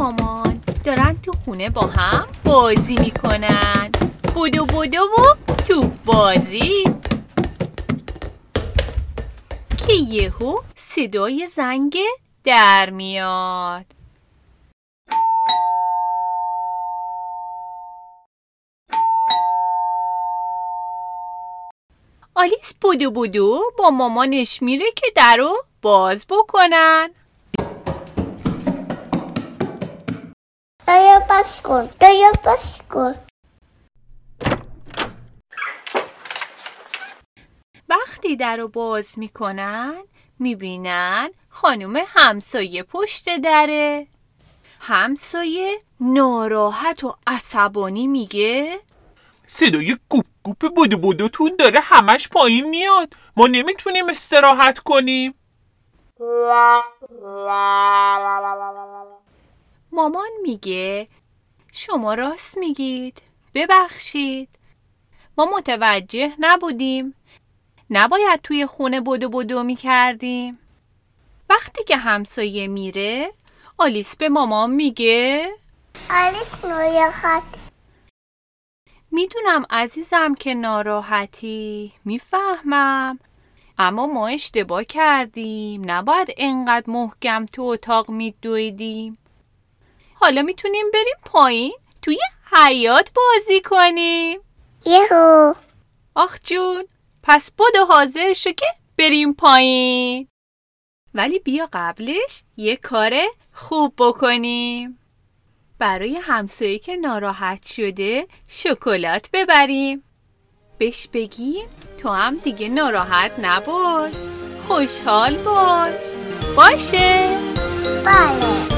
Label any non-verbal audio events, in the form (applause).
مامان دارن تو خونه با هم بازی می‌کنن. بودو بودو و تو بازی. که یهو صدای زنگ در میاد. آلیس بودو بودو با مامانش میره که درو باز بکنن. دایا باز کن دایا باز کن وقتی در رو باز می‌کنن می‌بینن خانم همسایه پشت دره. همسایه ناراحت و عصبانی میگه. صدای گوپ گوپ بودو بودوتون داره همش پایین میاد. ما نمی‌تونیم استراحت کنیم. (laughs) مامان میگه شما راست میگید. ببخشید. ما متوجه نبودیم. نباید توی خونه بدو بدو می‌کردیم. وقتی که همسایه میره آلیس به مامان میگه آلیس نویاخت می‌دونم عزیزم که ناراحتی. می‌فهمم. اما ما اشتباه کردیم. نباید انقدر محکم تو اتاق میدویدیم. حالا می‌تونیم بریم پایین توی حیات بازی کنیم. یهو. آخ جون پس بدو حاضر شو که بریم پایین. ولی بیا قبلش یه کار خوب بکنیم. برای همسایه که ناراحت شده شکلات ببریم. بهش بگیم تو هم دیگه ناراحت نباش. خوشحال باش. باشه. بله